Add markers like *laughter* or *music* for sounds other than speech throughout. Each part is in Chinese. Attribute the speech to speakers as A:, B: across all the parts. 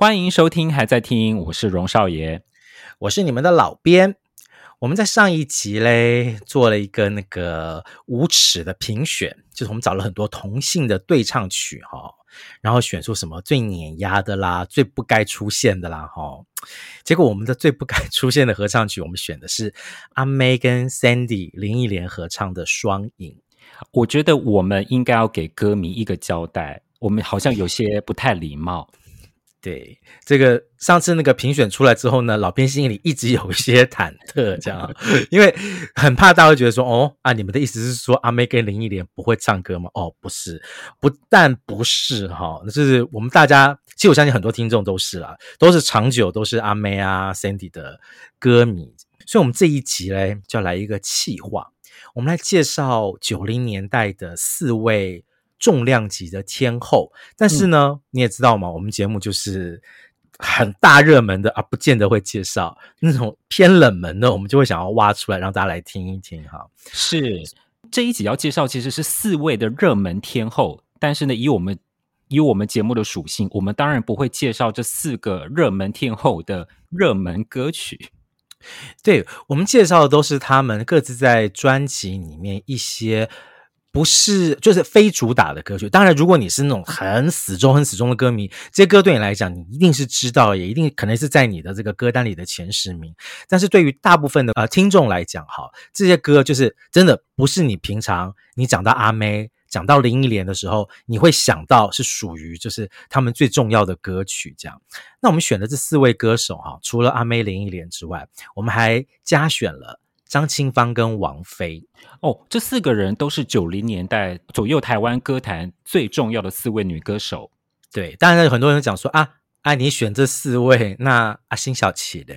A: 欢迎收听，还在听，我是荣少爷，
B: 我是你们的老编。我们在上一集嘞做了一个那个无耻的评选，就是我们找了很多同性的对唱曲哈，然后选出什么最碾压的啦，最不该出现的啦哈。结果我们的最不该出现的合唱曲，我们选的是阿妹跟 Sandy 林忆莲合唱的《双影》。
A: 我觉得我们应该要给歌迷一个交代，我们好像有些不太礼貌。
B: 对，这个上次那个评选出来之后呢，老编心里一直有一些忐忑，这样，*laughs* 因为很怕大家会觉得说，哦啊，你们的意思是说阿妹跟林忆莲不会唱歌吗？哦，不是，不但不是哈，就是我们大家，其实我相信很多听众都是啦，都是长久都是阿妹啊 Sandy 的歌迷，所以我们这一集嘞，就要来一个企划，我们来介绍九零年代的四位。重量级的天后，但是呢，嗯、你也知道嘛，我们节目就是很大热门的啊，不见得会介绍那种偏冷门的，我们就会想要挖出来让大家来听一听哈。
A: 是这一集要介绍其实是四位的热门天后，但是呢，以我们以我们节目的属性，我们当然不会介绍这四个热门天后的热门歌曲。
B: 对，我们介绍的都是他们各自在专辑里面一些。不是，就是非主打的歌曲。当然，如果你是那种很死忠、很死忠的歌迷，这些歌对你来讲，你一定是知道，也一定可能是在你的这个歌单里的前十名。但是对于大部分的呃听众来讲，哈，这些歌就是真的不是你平常你讲到阿妹、讲到林忆莲的时候，你会想到是属于就是他们最重要的歌曲。这样，那我们选的这四位歌手哈，除了阿妹、林忆莲之外，我们还加选了。张清芳跟王菲
A: 哦，这四个人都是九零年代左右台湾歌坛最重要的四位女歌手。
B: 对，当然有很多人讲说啊啊，你选这四位，那啊辛晓琪的。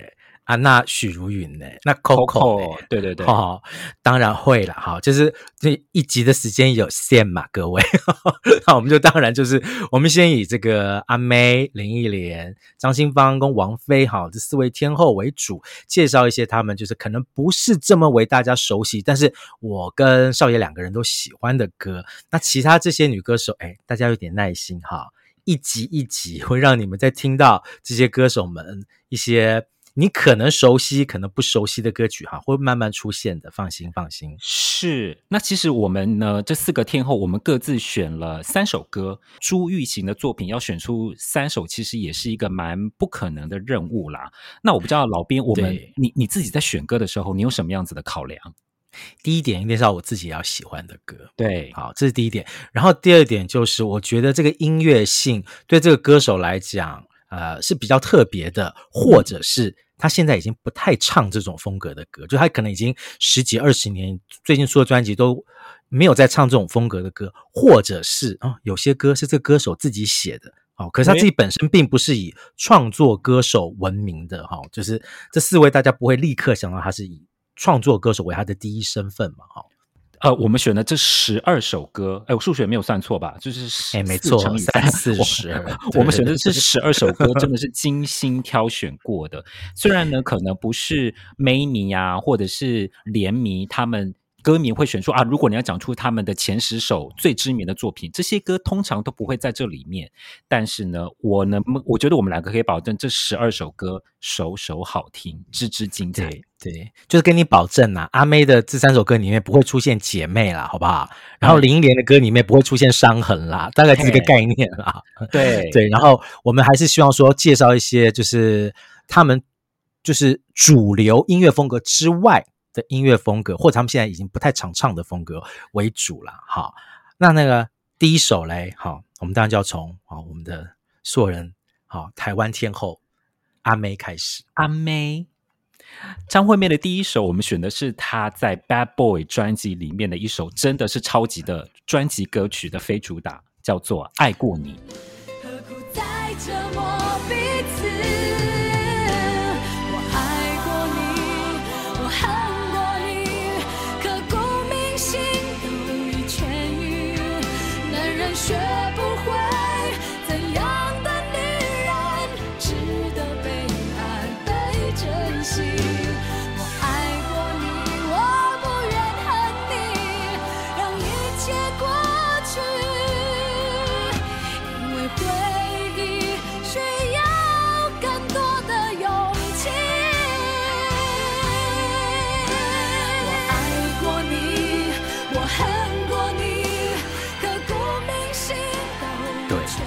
B: 啊，那许茹芸呢？那 Coco，
A: 对对对，
B: 哦，当然会了，哈，就是这一集的时间有限嘛，各位，*laughs* 那我们就当然就是我们先以这个阿妹、林忆莲、张清芳跟王菲，哈，这四位天后为主，介绍一些他们就是可能不是这么为大家熟悉，但是我跟少爷两个人都喜欢的歌。那其他这些女歌手，哎，大家有点耐心哈，一集一集会让你们在听到这些歌手们一些。你可能熟悉，可能不熟悉的歌曲哈，会慢慢出现的。放心，放心。
A: 是，那其实我们呢，这四个天后，我们各自选了三首歌。朱玉琴的作品要选出三首，其实也是一个蛮不可能的任务啦。那我不知道老编，我们你你自己在选歌的时候，你有什么样子的考量？
B: 第一点，一定是要我自己要喜欢的歌。
A: 对，
B: 好，这是第一点。然后第二点就是，我觉得这个音乐性对这个歌手来讲。呃，是比较特别的，或者是他现在已经不太唱这种风格的歌，就他可能已经十几二十年，最近出的专辑都没有在唱这种风格的歌，或者是啊、哦，有些歌是这个歌手自己写的，哦，可是他自己本身并不是以创作歌手闻名的，哈、哦，就是这四位大家不会立刻想到他是以创作歌手为他的第一身份嘛，哈、哦。
A: 呃，我们选的这十二首歌，哎，我数学没有算错吧？就是十，
B: 哎，没错，三四十。*laughs*
A: 我们选的这十二首歌，*laughs* 真的是精心挑选过的。虽然呢，可能不是妹迷啊，或者是联迷他们。歌迷会选出啊，如果你要讲出他们的前十首最知名的作品，这些歌通常都不会在这里面。但是呢，我能，我觉得我们两个可以保证这十二首歌首首好听，支支精彩。
B: 对对，就是跟你保证啊，阿妹的这三首歌里面不会出现姐妹啦，好不好？然后林忆莲的歌里面不会出现伤痕啦，大概是这个概念啦。*laughs*
A: 对
B: 对，然后我们还是希望说介绍一些，就是他们就是主流音乐风格之外。的音乐风格，或者他们现在已经不太常唱的风格为主了。好，那那个第一首嘞，好，我们当然就要从啊我们的所有人，好台湾天后阿妹开始。
A: 阿妹，张惠妹的第一首，我们选的是她在《Bad Boy》专辑里面的一首，真的是超级的专辑歌曲的非主打，叫做《爱过你》。何苦再
C: 折磨彼此。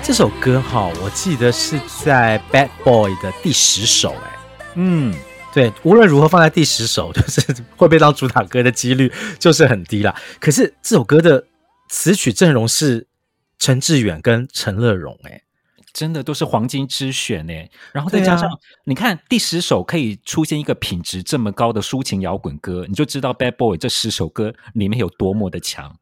B: 这首歌哈，我记得是在《Bad Boy》的第十首，哎，
A: 嗯，
B: 对，无论如何放在第十首，就是会被当主打歌的几率就是很低啦。可是这首歌的词曲阵容是陈志远跟陈乐融，哎，
A: 真的都是黄金之选呢。然后再加上，你看第十首可以出现一个品质这么高的抒情摇滚歌，你就知道《Bad Boy》这十首歌里面有多么的强。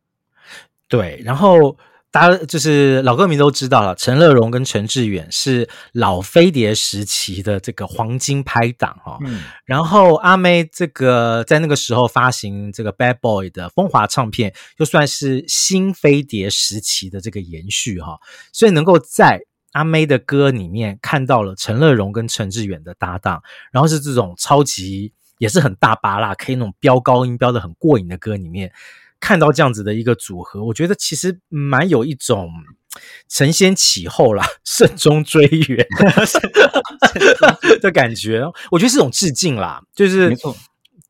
B: 对，然后大家就是老歌迷都知道了，陈乐融跟陈志远是老飞碟时期的这个黄金拍档哈、哦。
A: 嗯，
B: 然后阿妹这个在那个时候发行这个 Bad Boy 的风华唱片，就算是新飞碟时期的这个延续哈、哦。所以能够在阿妹的歌里面看到了陈乐融跟陈志远的搭档，然后是这种超级也是很大巴拉，可以那种飙高音飙得很过瘾的歌里面。看到这样子的一个组合，我觉得其实蛮有一种承先启后啦，慎终追远 *laughs* 的感觉。我觉得是种致敬啦，就是
A: 没错，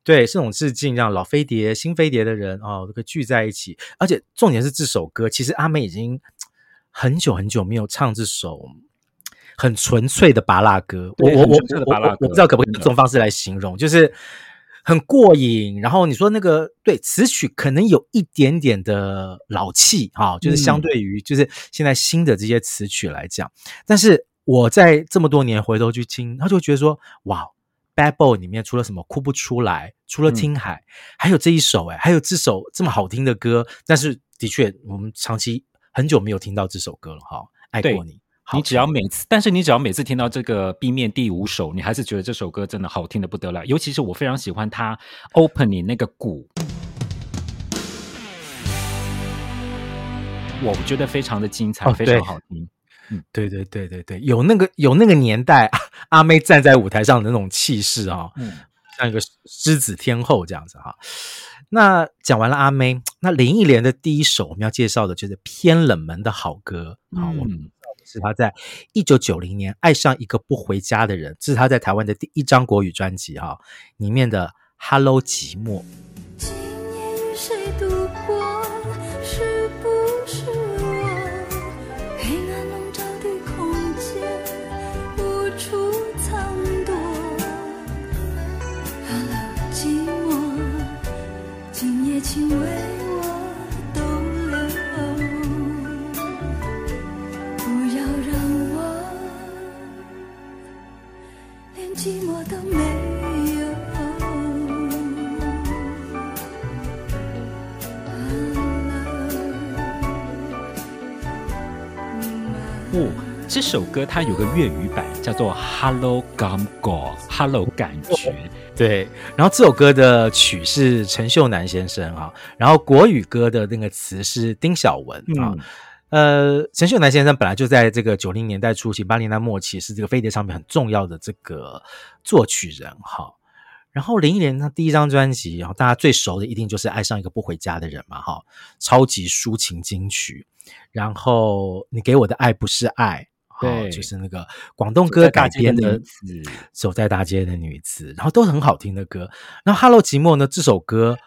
B: 对，是种致敬，让老飞碟、新飞碟的人哦都可以聚在一起。而且重点是这首歌，其实阿妹已经很久很久没有唱这首很纯粹的芭乐歌。我我我我我不知道可不可以用这种方式来形容，就是。很过瘾，然后你说那个对词曲可能有一点点的老气哈、哦，就是相对于就是现在新的这些词曲来讲，嗯、但是我在这么多年回头去听，他就觉得说哇，Bad Boy 里面除了什么哭不出来，除了听海，嗯、还有这一首哎，还有这首这么好听的歌，但是的确我们长期很久没有听到这首歌了哈、哦，爱过你。
A: 你只要每次，但是你只要每次听到这个 B 面第五首，你还是觉得这首歌真的好听的不得了。尤其是我非常喜欢它 opening 那个鼓，我觉得非常的精彩，哦、非常好听。嗯，
B: 对对对对对，有那个有那个年代阿妹站在舞台上的那种气势啊，嗯，像一个狮子天后这样子哈。那讲完了阿妹，那林忆莲的第一首我们要介绍的就是偏冷门的好歌啊，我们、嗯。是他在一九九零年爱上一个不回家的人，这是他在台湾的第一张国语专辑哈，里面的《Hello 寂寞》。
C: 今夜
A: 哦，这首歌它有个粤语版，叫做 Hello Gam Go，Hello 感觉。
B: 对，然后这首歌的曲是陈秀男先生啊，然后国语歌的那个词是丁晓文啊。嗯呃，陈秀男先生本来就在这个九零年代初期、八零年代末期是这个飞碟唱片很重要的这个作曲人哈。然后林忆莲他第一张专辑，然后大家最熟的一定就是《爱上一个不回家的人》嘛哈，超级抒情金曲。然后你给我的爱不是爱，对，就是那个广东歌改编的《走在大街的女子》，然后都很好听的歌。然后《Hello 寂寞》呢，这首歌。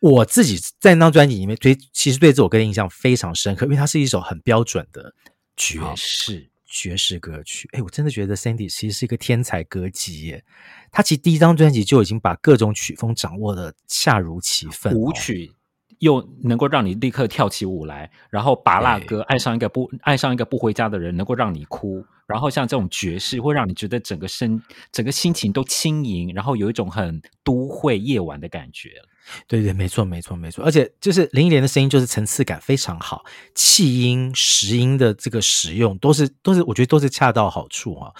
B: 我自己在那张专辑里面对，其实对这首歌的印象非常深刻，因为它是一首很标准的爵士爵士歌曲。哎，我真的觉得 Sandy 其实是一个天才歌姬耶。他其实第一张专辑就已经把各种曲风掌握的恰如其分，
A: 舞曲又能够让你立刻跳起舞来，然后拔蜡歌爱上一个不爱上一个不回家的人，能够让你哭，然后像这种爵士会让你觉得整个身整个心情都轻盈，然后有一种很都会夜晚的感觉。
B: 对对，没错没错没错，而且就是林忆莲的声音就是层次感非常好，气音、实音的这个使用都是都是我觉得都是恰到好处啊。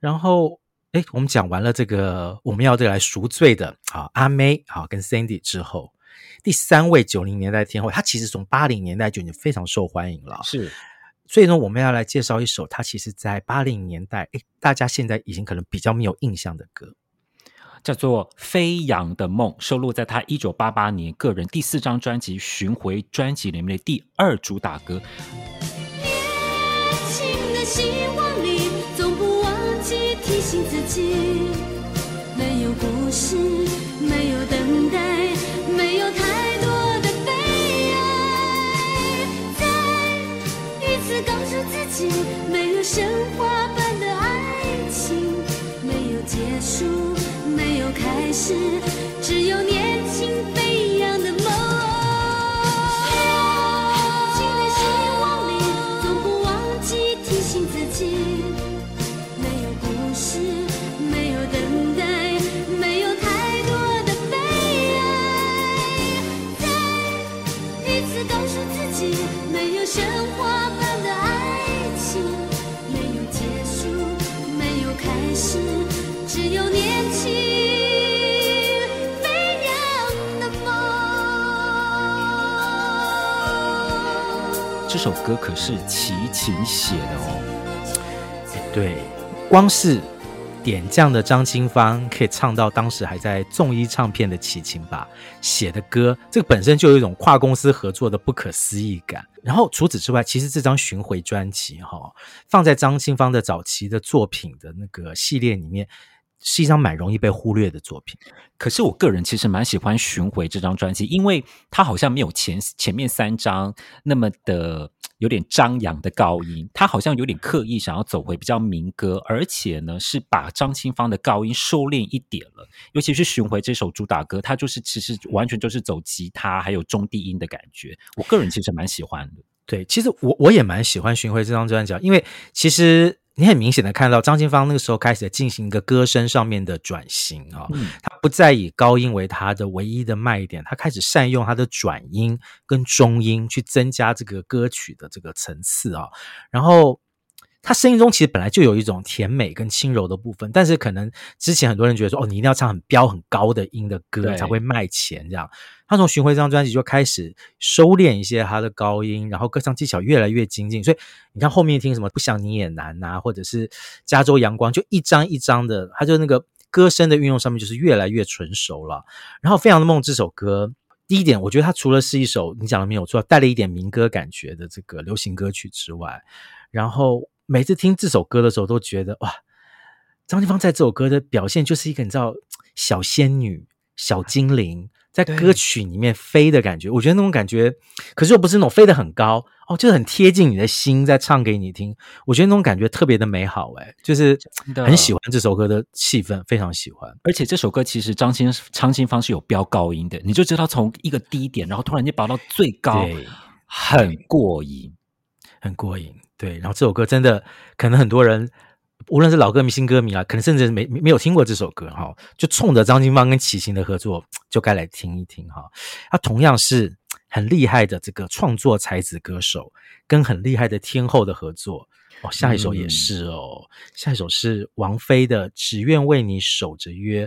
B: 然后哎，我们讲完了这个我们要再来赎罪的啊阿妹啊跟 Sandy 之后，第三位九零年代天后，她其实从八零年代就已经非常受欢迎了，
A: 是。
B: 所以呢，我们要来介绍一首她其实在八零年代哎大家现在已经可能比较没有印象的歌。
A: 叫做《飞扬的梦》，收录在他一九八八年个人第四张专辑《巡回专辑》里面的第二主打歌。
C: 神话般的爱情，没有结束。没有开始，
A: 歌可是齐秦写的哦，
B: 对，光是点将的张清芳可以唱到当时还在众一唱片的齐秦吧写的歌，这个本身就有一种跨公司合作的不可思议感。然后除此之外，其实这张巡回专辑哈，放在张清芳的早期的作品的那个系列里面。是一张蛮容易被忽略的作品，
A: 可是我个人其实蛮喜欢《巡回》这张专辑，因为它好像没有前前面三张那么的有点张扬的高音，他好像有点刻意想要走回比较民歌，而且呢是把张清芳的高音收敛一点了，尤其是《巡回》这首主打歌，他就是其实完全就是走吉他还有中低音的感觉，我个人其实蛮喜欢的。
B: 对，其实我我也蛮喜欢《巡回》这张专辑，因为其实。你很明显的看到张清芳那个时候开始进行一个歌声上面的转型啊，哦，他不再以高音为他的唯一的卖点，他开始善用他的转音跟中音去增加这个歌曲的这个层次啊，然后他声音中其实本来就有一种甜美跟轻柔的部分，但是可能之前很多人觉得说哦，你一定要唱很飙很高的音的歌才会卖钱这样。他从巡回这张专辑就开始收敛一些他的高音，然后歌唱技巧越来越精进。所以你看后面听什么不想你也难呐、啊，或者是加州阳光，就一张一张的，他就那个歌声的运用上面就是越来越纯熟了。然后《飞扬的梦》这首歌，第一点，我觉得它除了是一首你讲的没有错，带了一点民歌感觉的这个流行歌曲之外，然后每次听这首歌的时候都觉得哇，张清芳在这首歌的表现就是一个你知道小仙女、小精灵。在歌曲里面飞的感觉，我觉得那种感觉，可是又不是那种飞得很高哦，就是很贴近你的心，在唱给你听。我觉得那种感觉特别的美好，哎，就是很喜欢这首歌的气氛，非常喜欢。
A: 而且这首歌其实张清张清芳是有飙高音的，你就知道从一个低点，然后突然间拔到最高，很过瘾，
B: 很过瘾。对，然后这首歌真的可能很多人。无论是老歌迷、新歌迷啊，可能甚至没没有听过这首歌哈，就冲着张金芳跟齐秦的合作，就该来听一听哈。他同样是很厉害的这个创作才子歌手，跟很厉害的天后的合作哦。下一首也是哦，嗯、下一首是王菲的《只愿为你守着约》。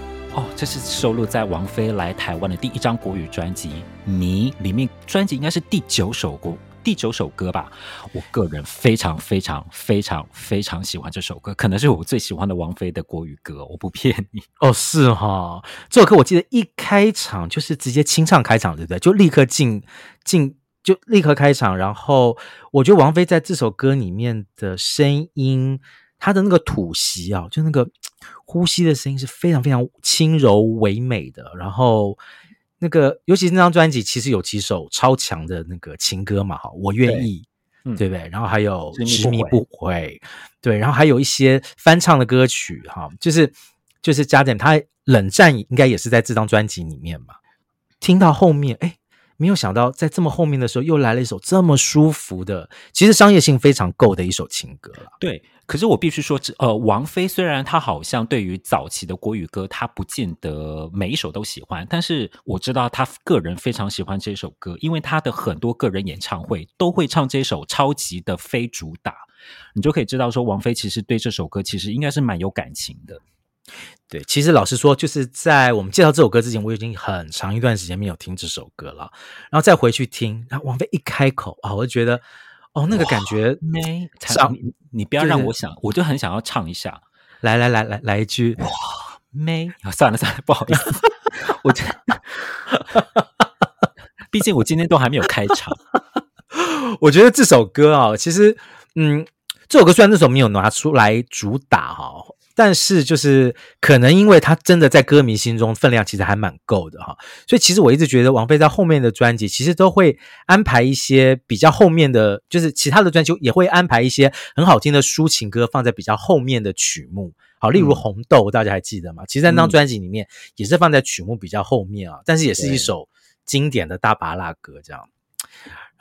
A: 哦，这是收录在王菲来台湾的第一张国语专辑《迷》里面，专辑应该是第九首歌第九首歌吧。我个人非常非常非常非常喜欢这首歌，可能是我最喜欢的王菲的国语歌。我不骗你
B: 哦，是哈、哦。这首歌我记得一开场就是直接清唱开场，对不对？就立刻进进就立刻开场。然后我觉得王菲在这首歌里面的声音，她的那个吐息啊，就那个呼吸的声音是非常非常轻柔唯美的。然后。那个，尤其是那张专辑，其实有几首超强的那个情歌嘛，哈，我愿意，对，嗯、对不对？然后还有执迷不悔，对，然后还有一些翻唱的歌曲，哈，就是就是加点，他冷战应该也是在这张专辑里面嘛。听到后面，哎，没有想到在这么后面的时候，又来了一首这么舒服的，其实商业性非常够的一首情歌了，
A: 对。可是我必须说，呃，王菲虽然她好像对于早期的国语歌，她不见得每一首都喜欢，但是我知道她个人非常喜欢这首歌，因为她的很多个人演唱会都会唱这首超级的非主打，你就可以知道说，王菲其实对这首歌其实应该是蛮有感情的。
B: 对，其实老实说，就是在我们介绍这首歌之前，我已经很长一段时间没有听这首歌了，然后再回去听，然后王菲一开口啊，我就觉得。哦，那个感觉
A: 没唱，你你不要让我想，我就很想要唱一下。
B: 来来来来来一句
A: 哇，没，*laughs* 算了算了，不好意思，我这，毕竟我今天都还没有开场。*laughs*
B: 我觉得这首歌啊，其实嗯，这首歌虽然那时候没有拿出来主打哈。但是就是可能因为他真的在歌迷心中分量其实还蛮够的哈，所以其实我一直觉得王菲在后面的专辑其实都会安排一些比较后面的，就是其他的专辑也会安排一些很好听的抒情歌放在比较后面的曲目，好，例如《红豆》，大家还记得吗？其实在那张专辑里面也是放在曲目比较后面啊，但是也是一首经典的大芭乐歌这样。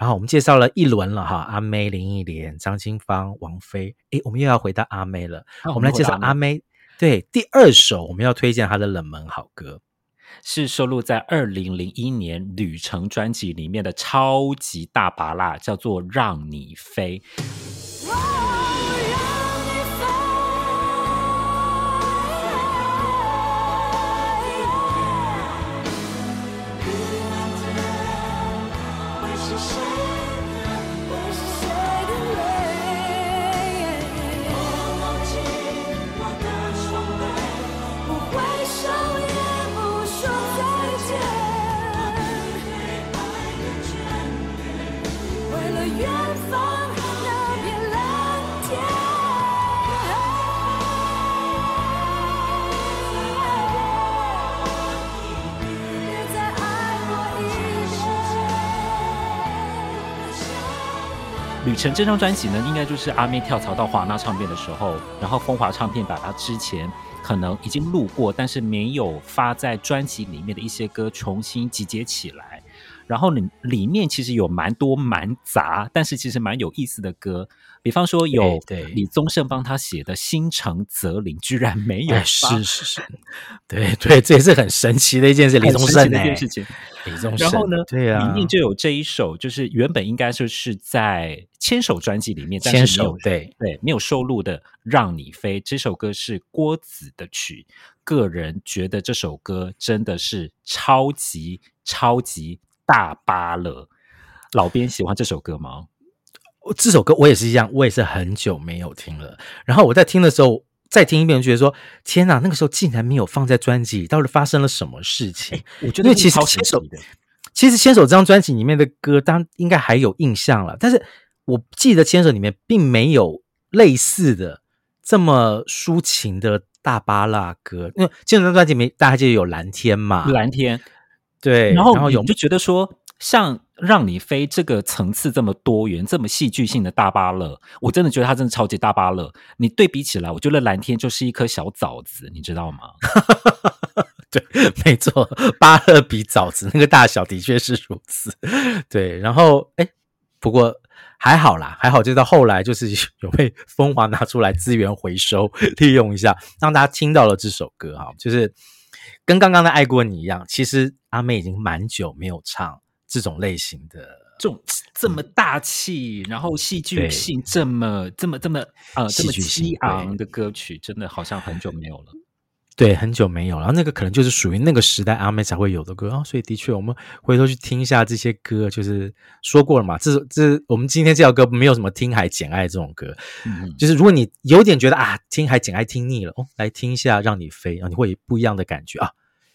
B: 然后我们介绍了一轮了哈，阿妹、林忆莲、张清芳、王菲，诶，我们又要回到阿妹了。我们来介绍阿妹，对，第二首我们要推荐她的冷门好歌，
A: 是收录在二零零一年《旅程》专辑里面的超级大拔辣，叫做《让你飞》。Just say. 旅程这张专辑呢，应该就是阿妹跳槽到华纳唱片的时候，然后风华唱片把她之前可能已经录过，但是没有发在专辑里面的一些歌重新集结起来，然后里里面其实有蛮多蛮杂，但是其实蛮有意思的歌。比方说有李宗盛帮他写的《心诚则灵》，居然没有。
B: 是是是，*laughs* 对对，这也是很神奇的一件事。李宗盛的一件事情，李宗盛。
A: 然后呢，
B: 对啊，
A: 里面就有这一首，就是原本应该就是在牵手专辑里面，
B: 牵手对
A: 对没有收录的《让你飞》这首歌是郭子的曲。个人觉得这首歌真的是超级超级大巴了。老编喜欢这首歌吗？
B: 这首歌我也是一样，我也是很久没有听了。然后我在听的时候，再听一遍，觉得说：天哪，那个时候竟然没有放在专辑里，到底发生了什么事情？
A: 我觉得其实牵手，
B: 其实牵手这张专辑里面的歌，当然应该还有印象了。但是我记得牵手里面并没有类似的这么抒情的大巴拉歌，因为牵手这张专辑里面大家就有蓝天嘛，
A: 蓝天，
B: 对，
A: 然后然后有就觉得说像。让你飞这个层次这么多元、这么戏剧性的大芭乐，我真的觉得它真的超级大芭乐。你对比起来，我觉得蓝天就是一颗小枣子，你知道吗？*laughs*
B: 对，没错，芭乐比枣子那个大小的确是如此。对，然后哎，不过还好啦，还好，就到后来就是有 *laughs* 被风华拿出来资源回收利用一下，让大家听到了这首歌哈，就是跟刚刚的爱过你一样。其实阿妹已经蛮久没有唱。这种类型的，
A: 这种这么大气，然后戏剧性这么这么这么呃这么激昂的歌曲，真的好像很久没有了。
B: 对，很久没有了。然后那个可能就是属于那个时代阿妹才会有的歌啊、哦。所以的确，我们回头去听一下这些歌，就是说过了嘛。这这，我们今天这首歌没有什么听海简爱这种歌，嗯，就是如果你有点觉得啊，听海简爱听腻了哦，来听一下让你飞啊，你会有不一样的感觉啊。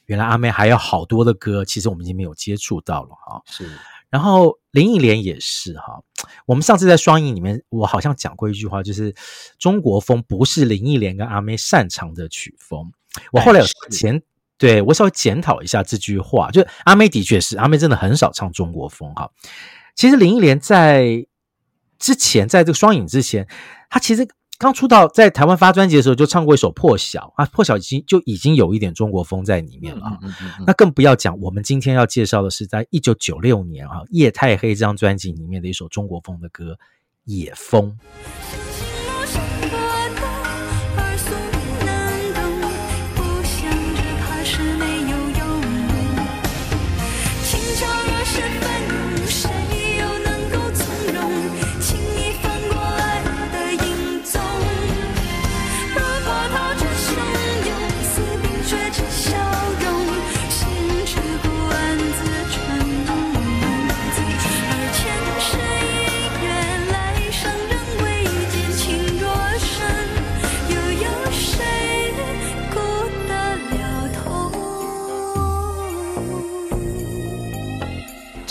B: 原来阿妹还有好多的歌，其实我们已经没有接触到了哈。
A: 是，
B: 然后林忆莲也是哈。我们上次在双影里面，我好像讲过一句话，就是中国风不是林忆莲跟阿妹擅长的曲风。我后来有检，对，我稍微检讨一下这句话，就阿妹的确是阿妹，真的很少唱中国风哈。其实林忆莲在之前，在这个双影之前，她其实刚出道，在台湾发专辑的时候就唱过一首《破晓》啊，《破晓》已经就已经有一点中国风在里面了啊。那更不要讲，我们今天要介绍的是在一九九六年啊，夜太黑这张专辑里面的一首中国风的歌《野风》。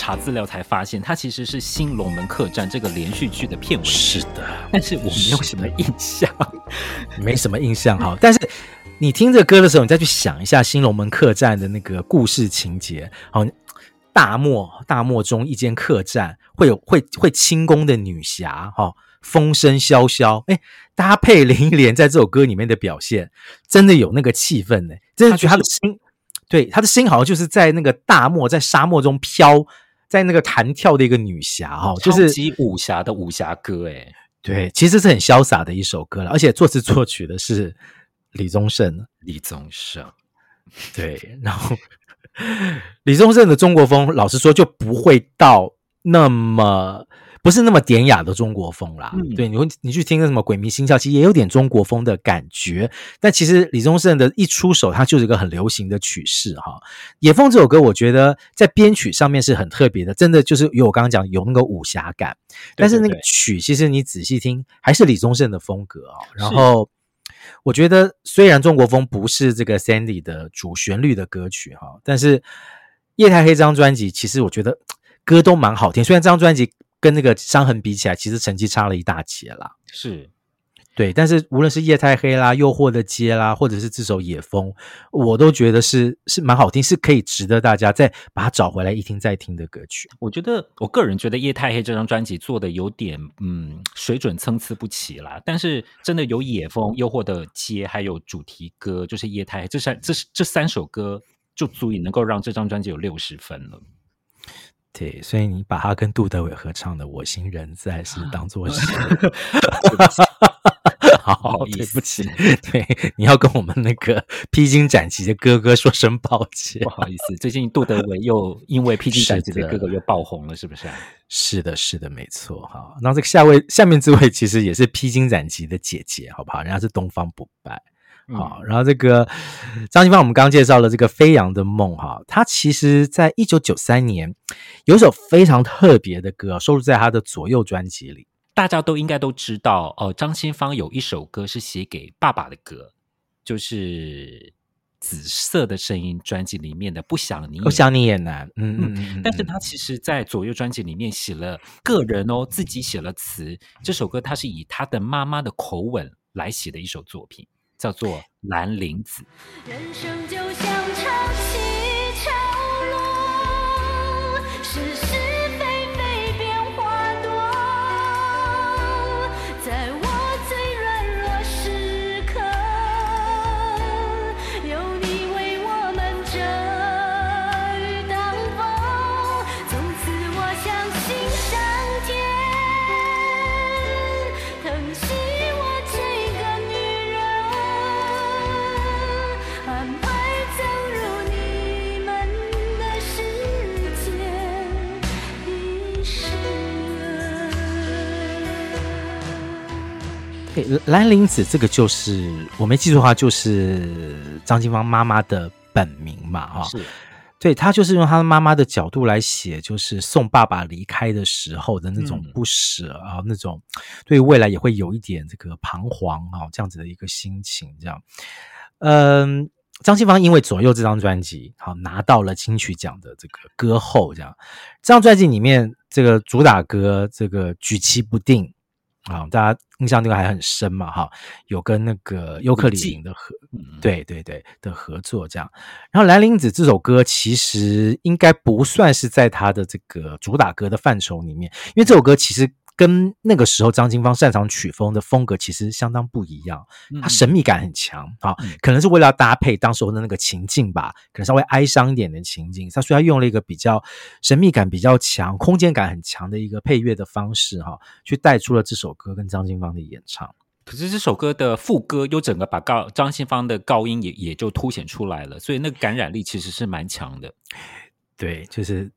A: 查资料才发现，它其实是《新龙门客栈》这个连续剧的片尾。
B: 是的，
A: 但是我没有什么印象，*laughs*
B: 没什么印象哈。但是你听这歌的时候，你再去想一下《新龙门客栈》的那个故事情节。好，大漠大漠中一间客栈，会有会会轻功的女侠哈，风声萧萧，哎，搭配林忆莲在这首歌里面的表现，真的有那个气氛呢。真的觉得他的心，对他的心好像就是在那个大漠在沙漠中飘。在那个弹跳的一个女侠哈，就是
A: 武侠的武侠歌诶，
B: 对，其实是很潇洒的一首歌了，而且作词作曲的是李宗盛，
A: 李宗盛，
B: 对，然后 *laughs* 李宗盛的中国风，老实说就不会到那么。不是那么典雅的中国风啦，嗯、对，你会你去听那什么鬼迷心窍，其实也有点中国风的感觉。但其实李宗盛的一出手，它就是一个很流行的曲式哈。野风这首歌，我觉得在编曲上面是很特别的，真的就是有我刚刚讲有那个武侠感。但是那个曲，其实你仔细听，还是李宗盛的风格啊。然后我觉得，虽然中国风不是这个 Sandy 的主旋律的歌曲哈，但是夜太黑这张专辑，其实我觉得歌都蛮好听。虽然这张专辑。跟那个伤痕比起来，其实成绩差了一大截啦。
A: 是，
B: 对，但是无论是夜太黑啦、诱惑的街啦，或者是这首野风，我都觉得是是蛮好听，是可以值得大家再把它找回来一听再听的歌曲。
A: 我觉得，我个人觉得夜太黑这张专辑做的有点嗯水准参差不齐啦。但是真的有野风、诱惑的街，还有主题歌就是夜太黑，这三这这三首歌就足以能够让这张专辑有六十分了。
B: 对，所以你把他跟杜德伟合唱的《我心仍在》是当做 *laughs* 是，*laughs* 好，对不起，对，你要跟我们那个披荆斩棘的哥哥说声抱歉，
A: 不好意思，最近杜德伟又 *laughs* 因为披荆斩棘的哥哥又爆红了，是不是？
B: 是的，是的，没错，哈。那这个下位下面这位其实也是披荆斩棘的姐姐，好不好？人家是东方不败。好，然后这个张清芳，我们刚刚介绍了这个《飞扬的梦》哈，他其实在一九九三年有一首非常特别的歌，收录在他的左右专辑里。
A: 大家都应该都知道哦，张清芳有一首歌是写给爸爸的歌，就是《紫色的声音》专辑里面的《不想你》，
B: 不想你也难。嗯嗯，
A: 嗯，但是他其实在左右专辑里面写了个人哦，自己写了词。这首歌他是以他的妈妈的口吻来写的一首作品。叫做蓝铃子。
C: 人生就像潮起潮落，是
B: 对，兰陵子这个就是我没记错的话，就是张金芳妈妈的本名嘛，哈。是。对，他就是用他妈妈的角度来写，就是送爸爸离开的时候的那种不舍啊，那种对未来也会有一点这个彷徨啊，这样子的一个心情，这样。嗯，张清芳因为左右这张专辑，好拿到了金曲奖的这个歌后，这样。这张专辑里面这个主打歌这个举棋不定。啊，大家印象这个还很深嘛，哈，有跟那个尤克里里的合，对对对的合作这样。然后《兰陵子》这首歌其实应该不算是在他的这个主打歌的范畴里面，因为这首歌其实。跟那个时候张清芳擅长曲风的风格其实相当不一样，它神秘感很强啊，可能是为了要搭配当时候的那个情境吧，可能稍微哀伤一点的情境，他所以他用了一个比较神秘感比较强、空间感很强的一个配乐的方式哈，去带出了这首歌跟张清芳的演唱。
A: 可是这首歌的副歌又整个把高张清芳的高音也也就凸显出来了，所以那个感染力其实是蛮强的。
B: 对，就是。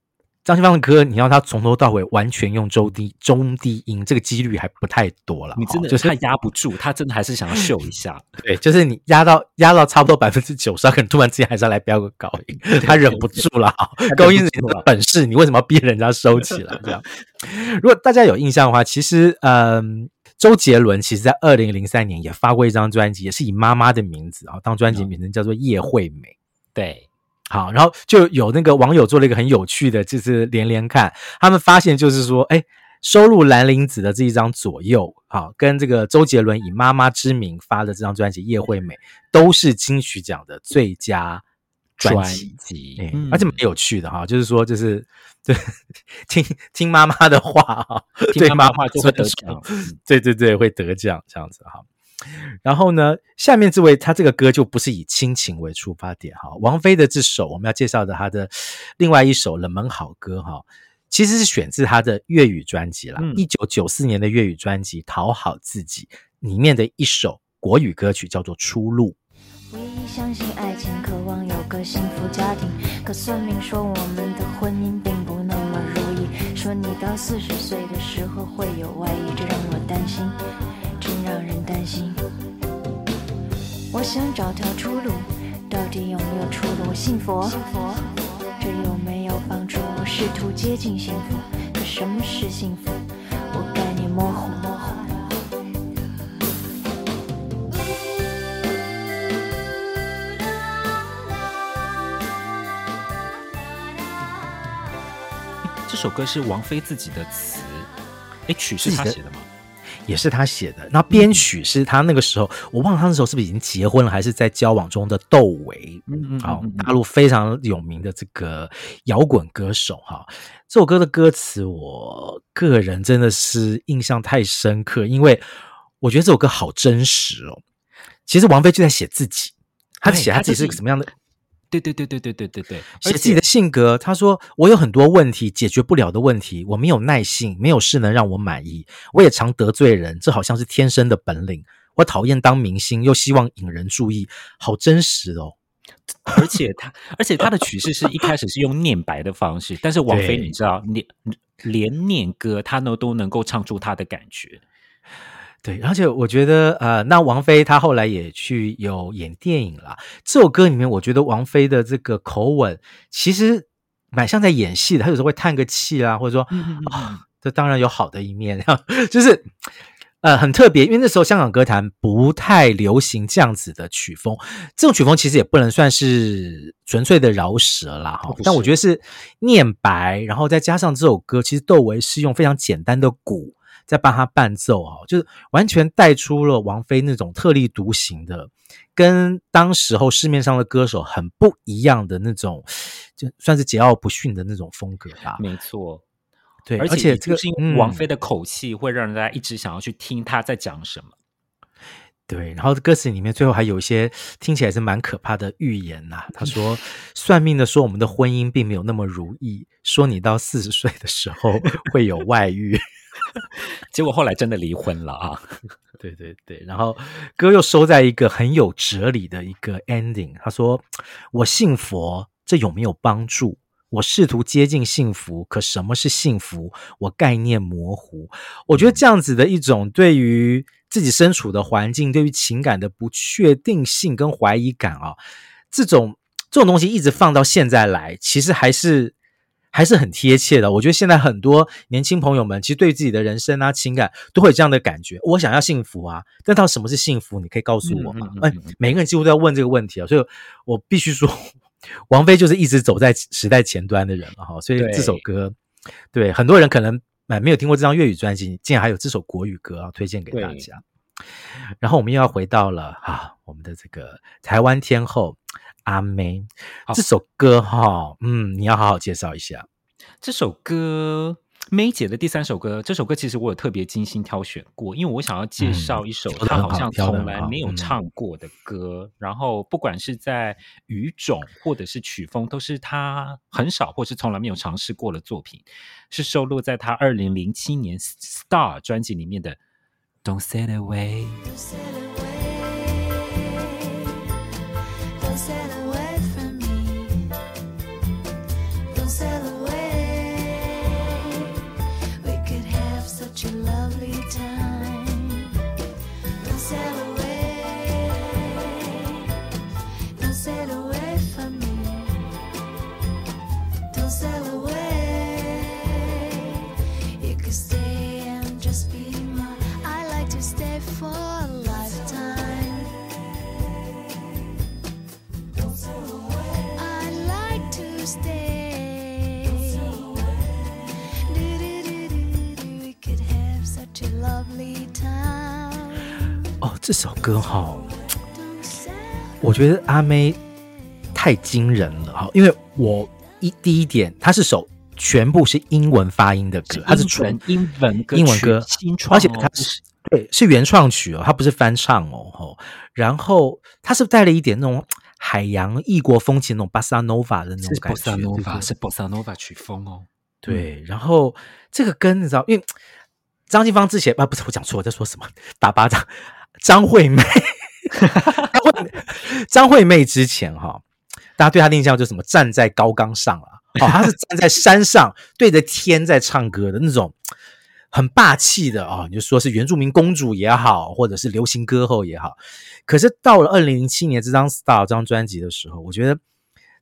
B: 张清芳的歌，你要他从头到尾完全用中低中低音，这个几率还不太多了。
A: 你真的就是他压不住，他真的还是想要秀一下。*laughs*
B: 对，就是你压到压到差不多百分之九十，他可能突然之间还是要来飙个高音，他忍不住了。高音是你的本事，你为什么要逼人家收起来？这样。*laughs* 如果大家有印象的话，其实嗯，周杰伦其实在二零零三年也发过一张专辑，也是以妈妈的名字啊当专辑名称，叫做《叶惠美》。
A: 对。
B: 好，然后就有那个网友做了一个很有趣的，就是连连看，他们发现就是说，哎，收录兰陵子的这一张左右，好，跟这个周杰伦以妈妈之名发的这张专辑《叶惠美》，都是金曲奖的最佳专辑，嗯，而且蛮有趣的哈，就是说，就是对，*laughs* 听听妈妈的话哈，听妈妈话就会得奖，对对对，会得奖这样子哈。然后呢，下面这位他这个歌就不是以亲情为出发点哈。王菲的这首我们要介绍的他的另外一首冷门好歌哈，其实是选自他的粤语专辑啦，一九九四年的粤语专辑《讨好自己》里面的一首国语歌曲叫做《出路》。
D: 唯一相信爱情，渴望有个幸福家庭，可算命说我们的婚姻并不那么如意，说你到四十岁的时候会有外遇，这让我担心。真让人担心。我想找条出路，到底有没有出路？我信佛，信佛，这有没有帮助？我试图接近幸福，可什么是幸福？我概念模糊，模糊。
A: 这首歌是王菲自己的词，哎，曲是他写的吗？
B: 也是他写的，那编曲是他那个时候，我忘了他那时候是不是已经结婚了，还是在交往中的窦唯，嗯嗯，好，大陆非常有名的这个摇滚歌手哈。这首歌的歌词，我个人真的是印象太深刻，因为我觉得这首歌好真实哦。其实王菲就在写自己，她写她自己是个什么样的。
A: 对对对对对对对对，
B: 写自己的性格。他说：“我有很多问题解决不了的问题，我没有耐性，没有事能让我满意。我也常得罪人，这好像是天生的本领。我讨厌当明星，又希望引人注意，好真实哦。*laughs*
A: 而且他，而且他的曲式是一开始是用念白的方式，但是王菲你知道，念连念歌，他呢都能够唱出他的感觉。”
B: 对，而且我觉得，呃，那王菲她后来也去有演电影啦。这首歌里面，我觉得王菲的这个口吻其实蛮像在演戏的。她有时候会叹个气啊，或者说啊、哦，这当然有好的一面，*laughs* 就是呃很特别。因为那时候香港歌坛不太流行这样子的曲风，这种曲风其实也不能算是纯粹的饶舌啦，哈。但我觉得是念白，然后再加上这首歌，其实窦唯是用非常简单的鼓。在帮他伴奏哦，就是完全带出了王菲那种特立独行的，跟当时候市面上的歌手很不一样的那种，就算是桀骜不驯的那种风格吧。
A: 没错，
B: 对，
A: 而且这个是因为王菲的口气会让人家一直想要去听她在讲什么。
B: 对，然后歌词里面最后还有一些听起来是蛮可怕的预言呐、啊。他说：“算命的说我们的婚姻并没有那么如意，说你到四十岁的时候会有外遇。” *laughs*
A: 结果后来真的离婚了啊！*laughs*
B: 对对对，然后哥又收在一个很有哲理的一个 ending。他说：“我信佛，这有没有帮助？我试图接近幸福，可什么是幸福？我概念模糊。我觉得这样子的一种对于自己身处的环境、对于情感的不确定性跟怀疑感啊，这种这种东西一直放到现在来，其实还是还是很贴切的。我觉得现在很多年轻朋友们，其实对自己的人生啊、情感都会有这样的感觉。我想要幸福啊，但到什么是幸福？你可以告诉我吗？哎，每个人几乎都要问这个问题啊，所以我必须说。*laughs* 王菲就是一直走在时代前端的人了哈，所以这首歌，对，对很多人可能哎没有听过这张粤语专辑，竟然还有这首国语歌啊，推荐给大家。然后我们又要回到了啊，我们的这个台湾天后阿妹这首歌哈，嗯，你要好好介绍一下
A: 这首歌。May 姐的第三首歌，这首歌其实我有特别精心挑选过，因为我想要介绍一首她好像从来没有唱过的歌，嗯、然后不管是在语种或者是曲风，都是她很少或是从来没有尝试过的作品，是收录在她二零零七年《Star》专辑里面的《Don't Sail Away》。
B: 这首歌哈，我觉得阿妹太惊人了哈，因为我一第一点，它是首全部是英文发音的歌，它是纯
A: 英文歌，
B: 英文歌，而且它是对是原创曲哦，它不是翻唱哦。吼然后它是带了一点那种海洋异国风情，那种巴萨诺瓦的那种感觉，
A: 是巴萨诺瓦，是巴萨诺瓦曲风哦。
B: 对，然后这个跟你知道，因为张清芳之前啊，不是我讲错，我在说什么？打巴掌。张惠妹，*laughs* 张惠妹之前哈，大家对他的印象就是什么站在高岗上啊，哦，他是站在山上 *laughs* 对着天在唱歌的那种很霸气的啊，你就说是原住民公主也好，或者是流行歌后也好。可是到了二零零七年这张《Star》这张专辑的时候，我觉得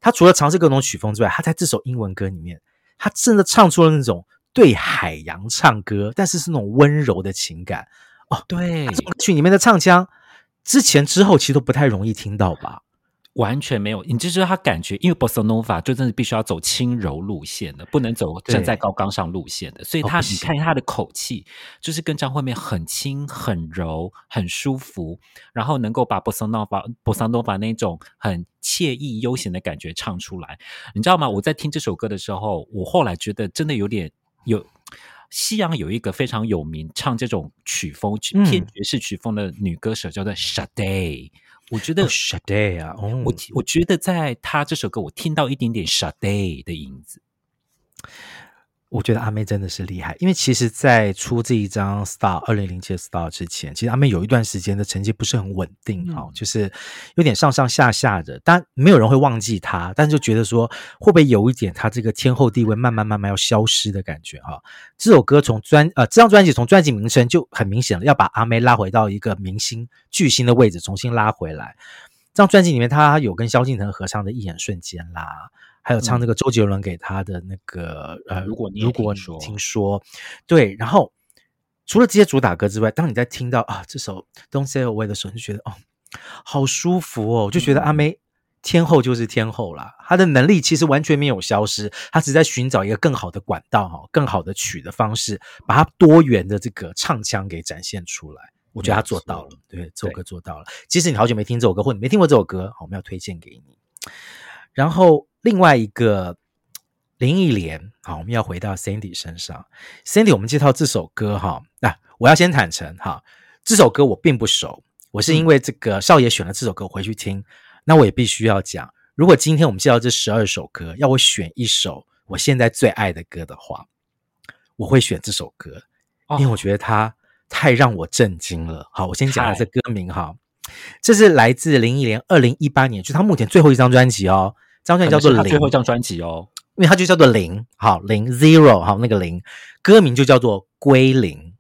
B: 他除了尝试各种曲风之外，他在这首英文歌里面，他真的唱出了那种对海洋唱歌，但是是那种温柔的情感。哦，对，这曲里面的唱腔，之前之后其实都不太容易听到吧？
A: 完全没有，你就是他感觉，因为 Bossa Nova 就真的必须要走轻柔路线的，不能走站在高岗上路线的，所以他你看他的口气，就是跟张惠妹很轻、很柔、很舒服，然后能够把 Bossa Nova、Bossa Nova 那种很惬意、悠闲的感觉唱出来，你知道吗？我在听这首歌的时候，我后来觉得真的有点有。西洋有一个非常有名唱这种曲风偏爵士曲风的女歌手，叫做 Sade。我觉得
B: Sade 啊，
A: 我我觉得在他这首歌，我听到一点点 Sade 的影子。
B: 我觉得阿妹真的是厉害，因为其实，在出这一张 Star 二零零七 Star 之前，其实阿妹有一段时间的成绩不是很稳定哈、嗯，就是有点上上下下的。但没有人会忘记她，但就觉得说会不会有一点她这个天后地位慢慢慢慢要消失的感觉哈。这首歌从专呃这张专辑从专辑名称就很明显了，要把阿妹拉回到一个明星巨星的位置，重新拉回来。这张专辑里面，她有跟萧敬腾合唱的一眼瞬间啦。还有唱那个周杰伦给他的那个、嗯、呃，如果你如果你听说，对，然后除了这些主打歌之外，当你在听到啊这首 Don't Sail Away 的时候，你就觉得哦，好舒服哦，就觉得阿妹天后就是天后啦，她的能力其实完全没有消失，她只在寻找一个更好的管道哈，更好的曲的方式，把她多元的这个唱腔给展现出来。我觉得她做到了，对，这首歌做到了。即使你好久没听这首歌，或者你没听过这首歌，好，我们要推荐给你，然后。另外一个林忆莲，好，我们要回到 Sandy 身上。Sandy，我们介绍这首歌哈，那、啊、我要先坦诚哈，这首歌我并不熟，我是因为这个少爷选了这首歌回去听，那我也必须要讲，如果今天我们介绍这十二首歌，要我选一首我现在最爱的歌的话，我会选这首歌，因为我觉得它太让我震惊了。好，我先讲下这歌名哈，这是来自林忆莲二零一八年，就是他目前最后一张专辑哦。张专辑叫做《零》，
A: 最后一张专辑哦。
B: 因为它就叫做零，好零 zero，好那个零，歌名就叫做归零。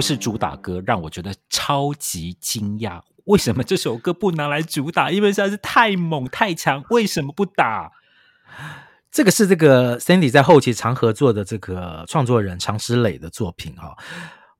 A: 不是主打歌，让我觉得超级惊讶。为什么这首歌不拿来主打？因为实在是太猛太强，为什么不打？*laughs*
B: 这个是这个 Sandy 在后期常合作的这个创作人常石磊的作品哈。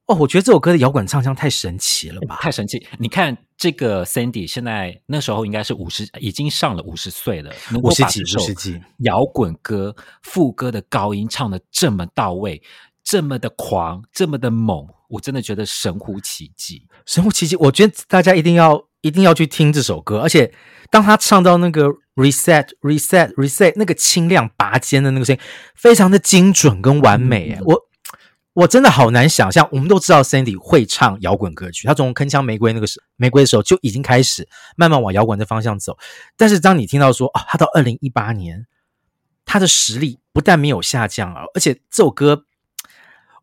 B: 哦，我觉得这首歌的摇滚唱腔太神奇了吧，
A: 太神奇！你看这个 Sandy 现在那时候应该是五十，已经上了五十岁了，
B: 五十几，五十几。
A: 摇滚歌副歌的高音唱的这么到位。这么的狂，这么的猛，我真的觉得神乎其技，
B: 神乎其技。我觉得大家一定要一定要去听这首歌，而且当他唱到那个 reset reset reset 那个清亮拔尖的那个声音，非常的精准跟完美。嗯、我我真的好难想象。我们都知道 Sandy 会唱摇滚歌曲，他从铿锵玫瑰那个时玫瑰的时候就已经开始慢慢往摇滚的方向走。但是当你听到说啊，他到二零一八年，他的实力不但没有下降啊，而且这首歌。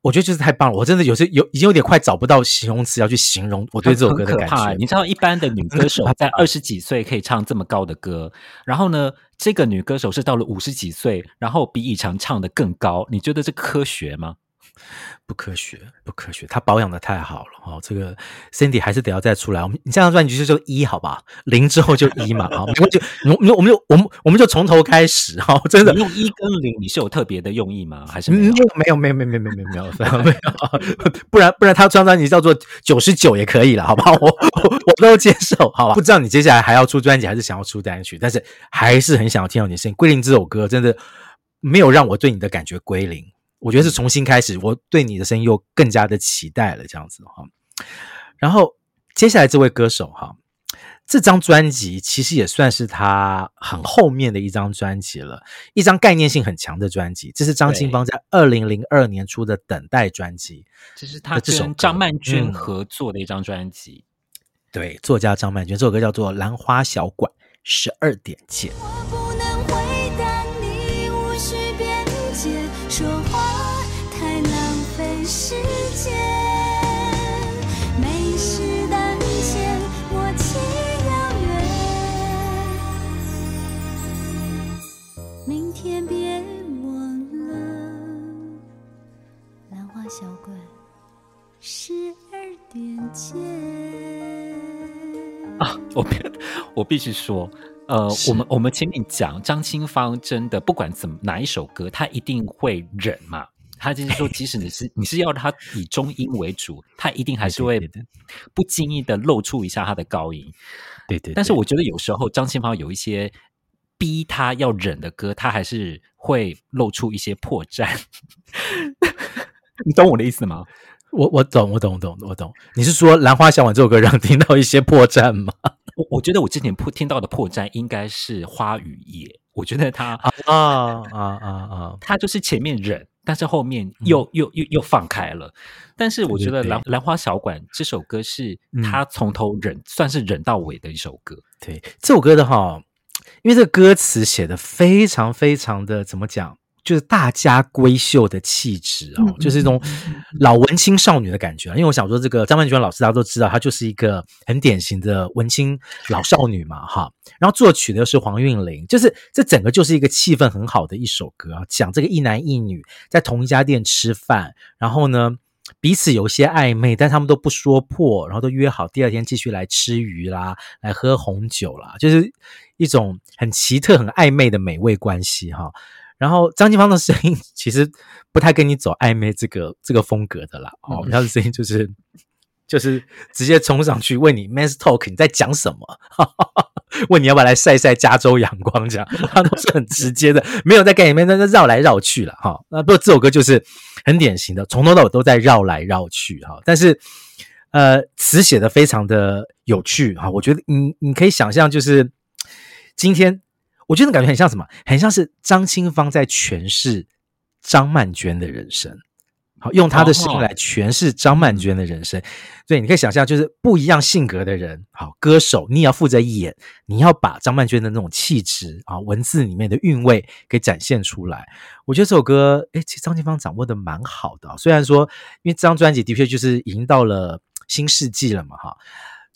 B: 我觉得就是太棒了，我真的有些有已经有点快找不到形容词要去形容我对这首歌的感
A: 觉。你知道，一般的女歌手 *laughs* 在二十几岁可以唱这么高的歌，然后呢，这个女歌手是到了五十几岁，然后比以前唱的更高，你觉得这科学吗？
B: 不科学，不科学，他保养的太好了哦。这个 Cindy 还是得要再出来。我们你这张专辑就就一好吧，零之后就一嘛，好，我们就我们我们就我们我们就从头开始哈、真的，
A: 用一跟零，你是有特别的用意吗？还是没有
B: 没有没有没有没有没有没有没有，没有没有不然不然他这张专辑叫做九十九也可以了，好吧？我我都接受，好吧？不知道你接下来还要出专辑，还是想要出单曲，但是还是很想要听到你的声音。归零这首歌真的没有让我对你的感觉归零。我觉得是重新开始，我对你的声音又更加的期待了，这样子哈。然后接下来这位歌手哈，这张专辑其实也算是他很后面的一张专辑了，一张概念性很强的专辑。这是张清芳在二零零二年出的《等待》专辑，
A: 这是他跟张曼娟合作的一张专辑。
B: 嗯、对，作家张曼娟，这首歌叫做《兰花小馆》，十二点见。
A: 啊，我必我必须说，呃，我们我们前面讲张清芳真的不管怎么哪一首歌，他一定会忍嘛。他就是说，即使你是你是要他以中音为主，他一定还是会不经意的露出一下他的高音。
B: 对对，对。
A: 但是我觉得有时候张清芳有一些逼他要忍的歌，他还是会露出一些破绽。你懂我的意思吗？
B: 我我懂，我懂，我懂，我懂。你是说《兰花小馆》这首歌让听到一些破绽吗？
A: 我我觉得我之前破听到的破绽应该是《花与叶》。我觉得他
B: 啊啊啊啊啊，
A: 他就是前面忍，但是后面又、嗯、又又又放开了。但是我觉得《兰兰花小馆》这首歌是他从头忍、嗯，算是忍到尾的一首歌。
B: 对这首歌的哈，因为这个歌词写的非常非常的怎么讲？就是大家闺秀的气质哦，就是一种老文青少女的感觉。因为我想说，这个张曼娟老师大家都知道，她就是一个很典型的文青老少女嘛，哈。然后作曲的是黄韵玲，就是这整个就是一个气氛很好的一首歌啊，讲这个一男一女在同一家店吃饭，然后呢彼此有些暧昧，但他们都不说破，然后都约好第二天继续来吃鱼啦，来喝红酒啦，就是一种很奇特、很暧昧的美味关系哈。然后张清芳的声音 *laughs* 其实不太跟你走暧昧这个这个风格的啦，哦，他的声音就是就是直接冲上去问你 “man's Talk 你在讲什么，*laughs* 问你要不要来晒晒加州阳光，这样 *laughs* 他都是很直接的，没有在跟里面在那绕来绕去了哈。那不过这首歌就是很典型的，从头到尾都在绕来绕去哈，但是呃词写的非常的有趣哈，我觉得你你可以想象就是今天。我觉得感觉很像什么？很像是张清芳在诠释张曼娟的人生，好，用她的声音来诠释张曼娟的人生。所以你可以想象，就是不一样性格的人，好，歌手你也要负责演，你要把张曼娟的那种气质啊，文字里面的韵味给展现出来。我觉得这首歌，诶，其实张清芳掌握的蛮好的。虽然说，因为这张专辑的确就是已经到了新世纪了嘛，哈，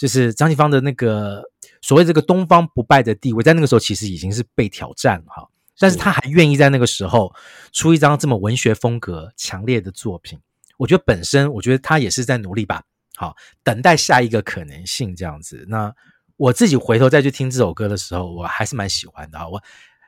B: 就是张清芳的那个。所谓这个东方不败的地位，在那个时候其实已经是被挑战哈，但是他还愿意在那个时候出一张这么文学风格强烈的作品，我觉得本身我觉得他也是在努力吧，好，等待下一个可能性这样子。那我自己回头再去听这首歌的时候，我还是蛮喜欢的啊，我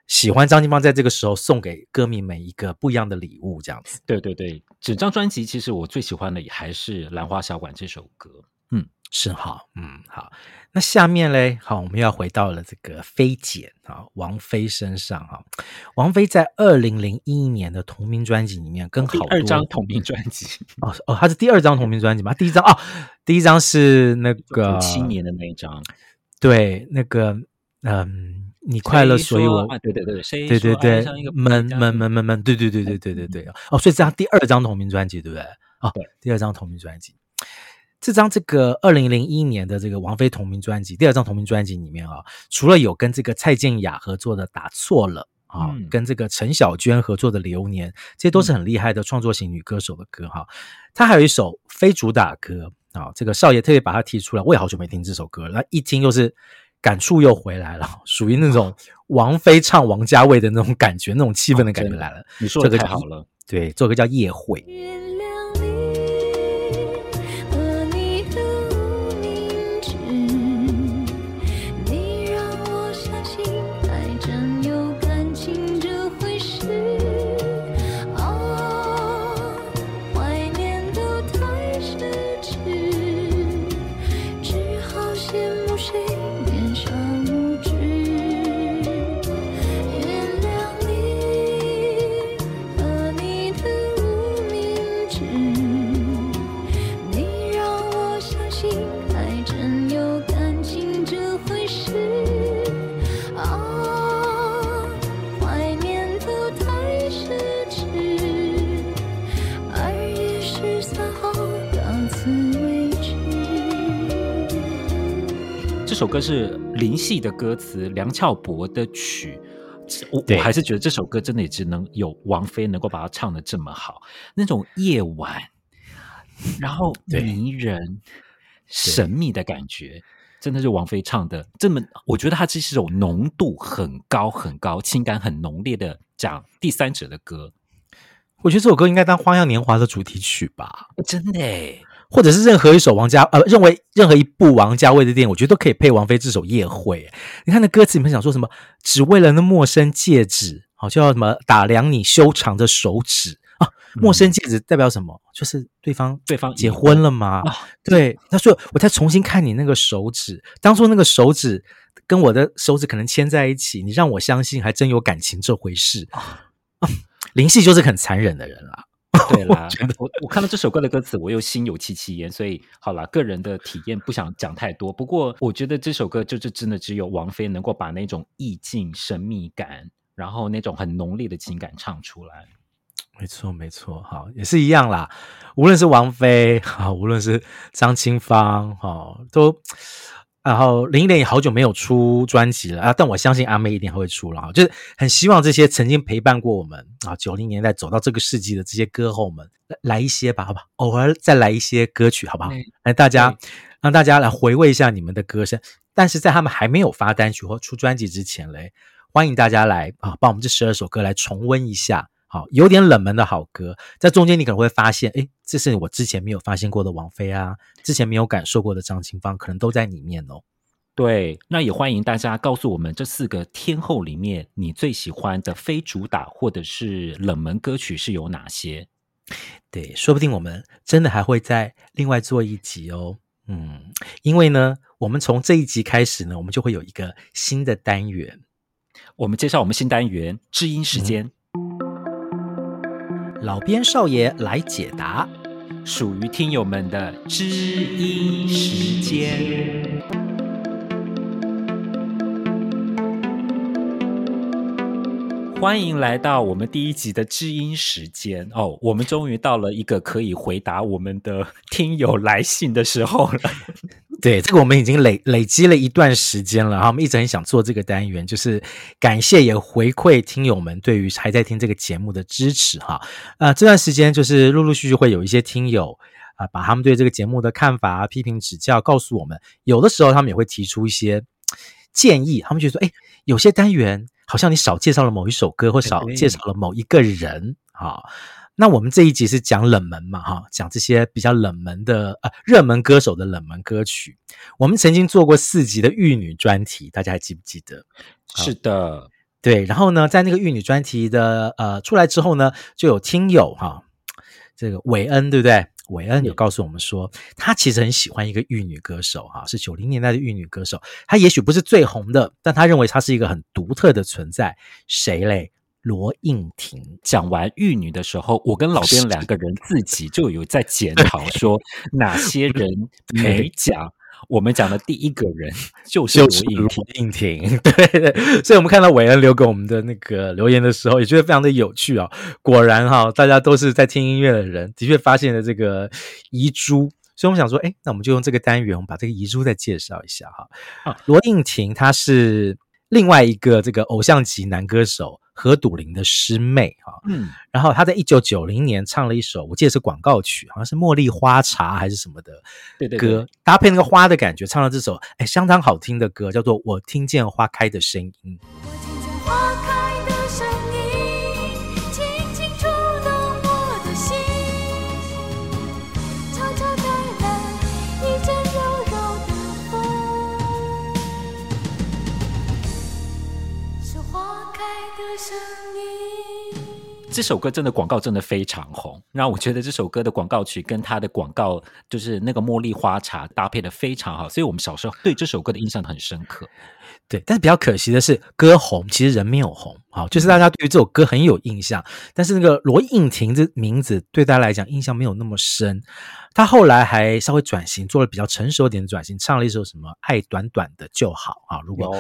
B: 喜欢张清芳在这个时候送给歌迷们一个不一样的礼物这样子。
A: 对对对，整张专辑其实我最喜欢的也还是《兰花小馆》这首歌。
B: 嗯，是好，嗯好。那下面嘞，好，我们要回到了这个菲姐啊，王菲身上哈。王菲在二零零一年的同名专辑里面，跟好多
A: 第二张同名专辑
B: 哦哦，她是第二张同名专辑吗？第一张哦，第一张是那个
A: 七年的那一张，
B: 对，那个嗯，你快乐，所以我
A: 对对对，
B: 对对对，闷闷闷闷闷，对对对对对对对哦，所以这张第二张同名专辑对不对？哦，对，第二张同名专辑。这张这个二零零一年的这个王菲同名专辑，第二张同名专辑里面啊，除了有跟这个蔡健雅合作的《打错了》啊，嗯、跟这个陈小娟合作的《流年》，这些都是很厉害的创作型女歌手的歌哈。她还有一首非主打歌啊，这个少爷特别把它提出来，我也好久没听这首歌了，那一听又是感触又回来了，属于那种王菲唱王家卫的那种感觉，那种气氛的感觉来了。
A: 你说的太好了，
B: 对，这首歌叫《夜会》。
A: 这首歌是林夕的歌词，梁翘柏的曲。我我还是觉得这首歌真的也只能有王菲能够把它唱的这么好，那种夜晚，然后迷人、神秘的感觉，真的是王菲唱的这么。我觉得它其实是种浓度很高、很高、情感很浓烈的讲第三者的歌。
B: 我觉得这首歌应该当《花样年华》的主题曲吧？
A: 真的诶。
B: 或者是任何一首王家呃，认为任何一部王家卫的电影，我觉得都可以配王菲这首《夜会》。你看那歌词里面想说什么？只为了那陌生戒指，好就要什么打量你修长的手指啊？陌生戒指代表什么？就是对方
A: 对方
B: 结婚了吗？
A: 啊、
B: 对，他说我再重新看你那个手指，当初那个手指跟我的手指可能牵在一起，你让我相信还真有感情这回事。*laughs* 林夕就是很残忍的人啦。*laughs*
A: 对啦，我我看到这首歌的歌词，我又心有戚戚焉，所以好啦，个人的体验不想讲太多。不过我觉得这首歌就是真的只有王菲能够把那种意境、神秘感，然后那种很浓烈的情感唱出来。
B: 没错，没错，好，也是一样啦。无论是王菲，好，无论是张清芳，好，都。然后林忆莲也好久没有出专辑了啊，但我相信阿妹一定还会出了啊，就是很希望这些曾经陪伴过我们啊九零年代走到这个世纪的这些歌后们来，来一些吧，好吧，偶尔再来一些歌曲，好不好？来大家让大家来回味一下你们的歌声，但是在他们还没有发单曲或出专辑之前嘞，欢迎大家来啊，帮我们这十二首歌来重温一下。好，有点冷门的好歌，在中间你可能会发现，诶，这是我之前没有发现过的王菲啊，之前没有感受过的张清芳，可能都在里面哦。
A: 对，那也欢迎大家告诉我们这四个天后里面，你最喜欢的非主打或者是冷门歌曲是有哪些？
B: 对，说不定我们真的还会再另外做一集哦。嗯，因为呢，我们从这一集开始呢，我们就会有一个新的单元。
A: 我们介绍我们新单元“知音时间”，
B: 嗯、老边少爷来解答，
A: 属于听友们的知音时间。欢迎来到我们第一集的知音时间哦！我们终于到了一个可以回答我们的听友来信的时候了。
B: 对，这个我们已经累累积了一段时间了哈，我们一直很想做这个单元，就是感谢也回馈听友们对于还在听这个节目的支持哈。呃，这段时间就是陆陆续续会有一些听友啊、呃，把他们对这个节目的看法、批评指教告诉我们，有的时候他们也会提出一些建议，他们觉得说，哎，有些单元。好像你少介绍了某一首歌，或少介绍了某一个人，哈。那我们这一集是讲冷门嘛，哈，讲这些比较冷门的呃热门歌手的冷门歌曲。我们曾经做过四集的玉女专题，大家还记不记得？
A: 是的，
B: 对。然后呢，在那个玉女专题的呃出来之后呢，就有听友哈，这个韦恩，对不对？韦恩有告诉我们说，他其实很喜欢一个玉女歌手，哈，是九零年代的玉女歌手。她也许不是最红的，但他认为她是一个很独特的存在。谁嘞？罗应婷。
A: 讲完玉女的时候，我跟老边两个人自己就有在检讨，说哪些人没讲。我们讲的第一个人就是罗应
B: 婷，*laughs* 对对，所以我们看到韦恩留给我们的那个留言的时候，也觉得非常的有趣啊、哦。果然哈、哦，大家都是在听音乐的人，的确发现了这个遗珠，所以我们想说，哎，那我们就用这个单元，我们把这个遗珠再介绍一下哈。啊，罗应婷她是另外一个这个偶像级男歌手。何笃霖的师妹哈，嗯，然后她在一九九零年唱了一首，我记得是广告曲，好像是茉莉花茶还是什么的歌，对对。对，搭配那个花的感觉，唱了这首哎相当好听的歌，叫做《我听见花开的声音》。
A: 这首歌真的广告真的非常红，然后我觉得这首歌的广告曲跟它的广告就是那个茉莉花茶搭配的非常好，所以我们小时候对这首歌的印象很深刻。
B: 对，但是比较可惜的是，歌红其实人没有红。好，就是大家对于这首歌很有印象，但是那个罗应婷这名字对大家来讲印象没有那么深。他后来还稍微转型，做了比较成熟一点的转型，唱了一首什么《爱短短的就好》啊。如果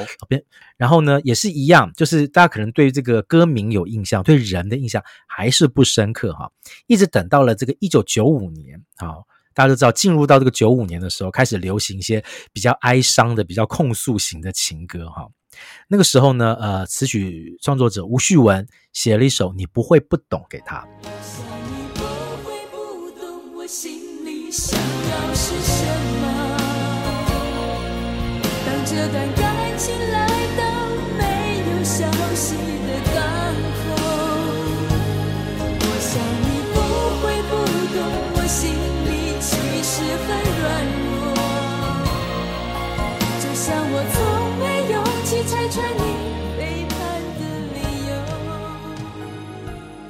B: 然后呢也是一样，就是大家可能对于这个歌名有印象，对人的印象还是不深刻哈。一直等到了这个一九九五年，啊，大家都知道进入到这个九五年的时候，开始流行一些比较哀伤的、比较控诉型的情歌哈。那个时候呢，呃，词曲创作者吴旭文写了一首《你不会不懂》给他。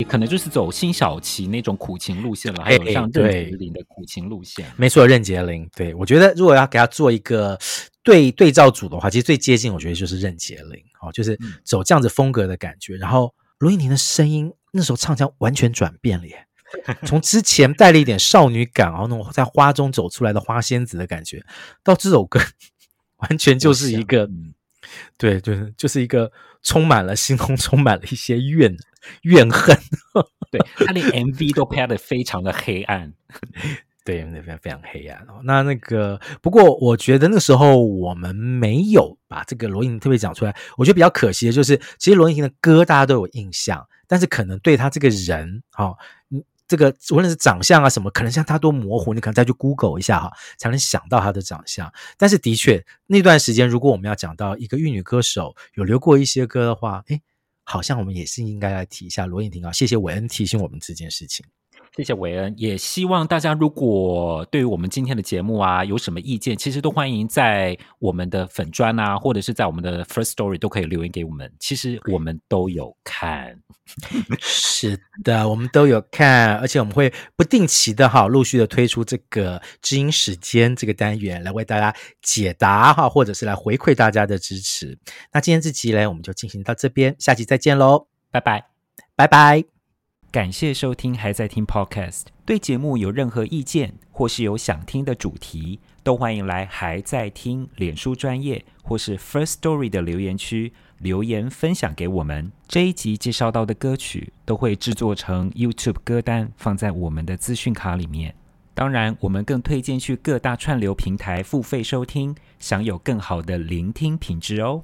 A: 可能就是走辛晓琪那种苦情路线了，还有像任杰林的苦情路线。
B: 没错，任杰林。对，我觉得如果要给他做一个对对照组的话，其实最接近，我觉得就是任杰林。哦，就是走这样子风格的感觉。然后罗映婷的声音那时候唱腔完全转变了耶，*laughs* 从之前带了一点少女感，然后那种在花中走出来的花仙子的感觉，到这首歌 *laughs* 完全就是一个，对，就是就是一个充满了心中 *laughs* 充满了一些怨。怨恨，
A: 对，他连 MV 都拍的非常的黑暗，*laughs*
B: 对，那非常非常黑暗哦。那那个，不过我觉得那时候我们没有把这个罗映婷特别讲出来。我觉得比较可惜的就是，其实罗莹婷的歌大家都有印象，但是可能对他这个人，哈，嗯，这个无论是长相啊什么，可能像他多模糊，你可能再去 Google 一下哈，才能想到他的长相。但是的确，那段时间如果我们要讲到一个玉女歌手有留过一些歌的话，诶好像我们也是应该来提一下罗映婷啊，谢谢韦恩提醒我们这件事情。
A: 谢谢韦恩，也希望大家如果对于我们今天的节目啊有什么意见，其实都欢迎在我们的粉砖啊，或者是在我们的 First Story 都可以留言给我们。其实我们都有看，*laughs*
B: 是的，我们都有看，而且我们会不定期的哈，陆续的推出这个知音时间这个单元来为大家解答哈，或者是来回馈大家的支持。那今天这集呢，我们就进行到这边，下期再见喽，
A: 拜拜，
B: 拜拜。
A: 感谢收听，还在听 Podcast。对节目有任何意见，或是有想听的主题，都欢迎来还在听脸书专页或是 First Story 的留言区留言分享给我们。这一集介绍到的歌曲都会制作成 YouTube 歌单，放在我们的资讯卡里面。当然，我们更推荐去各大串流平台付费收听，享有更好的聆听品质哦。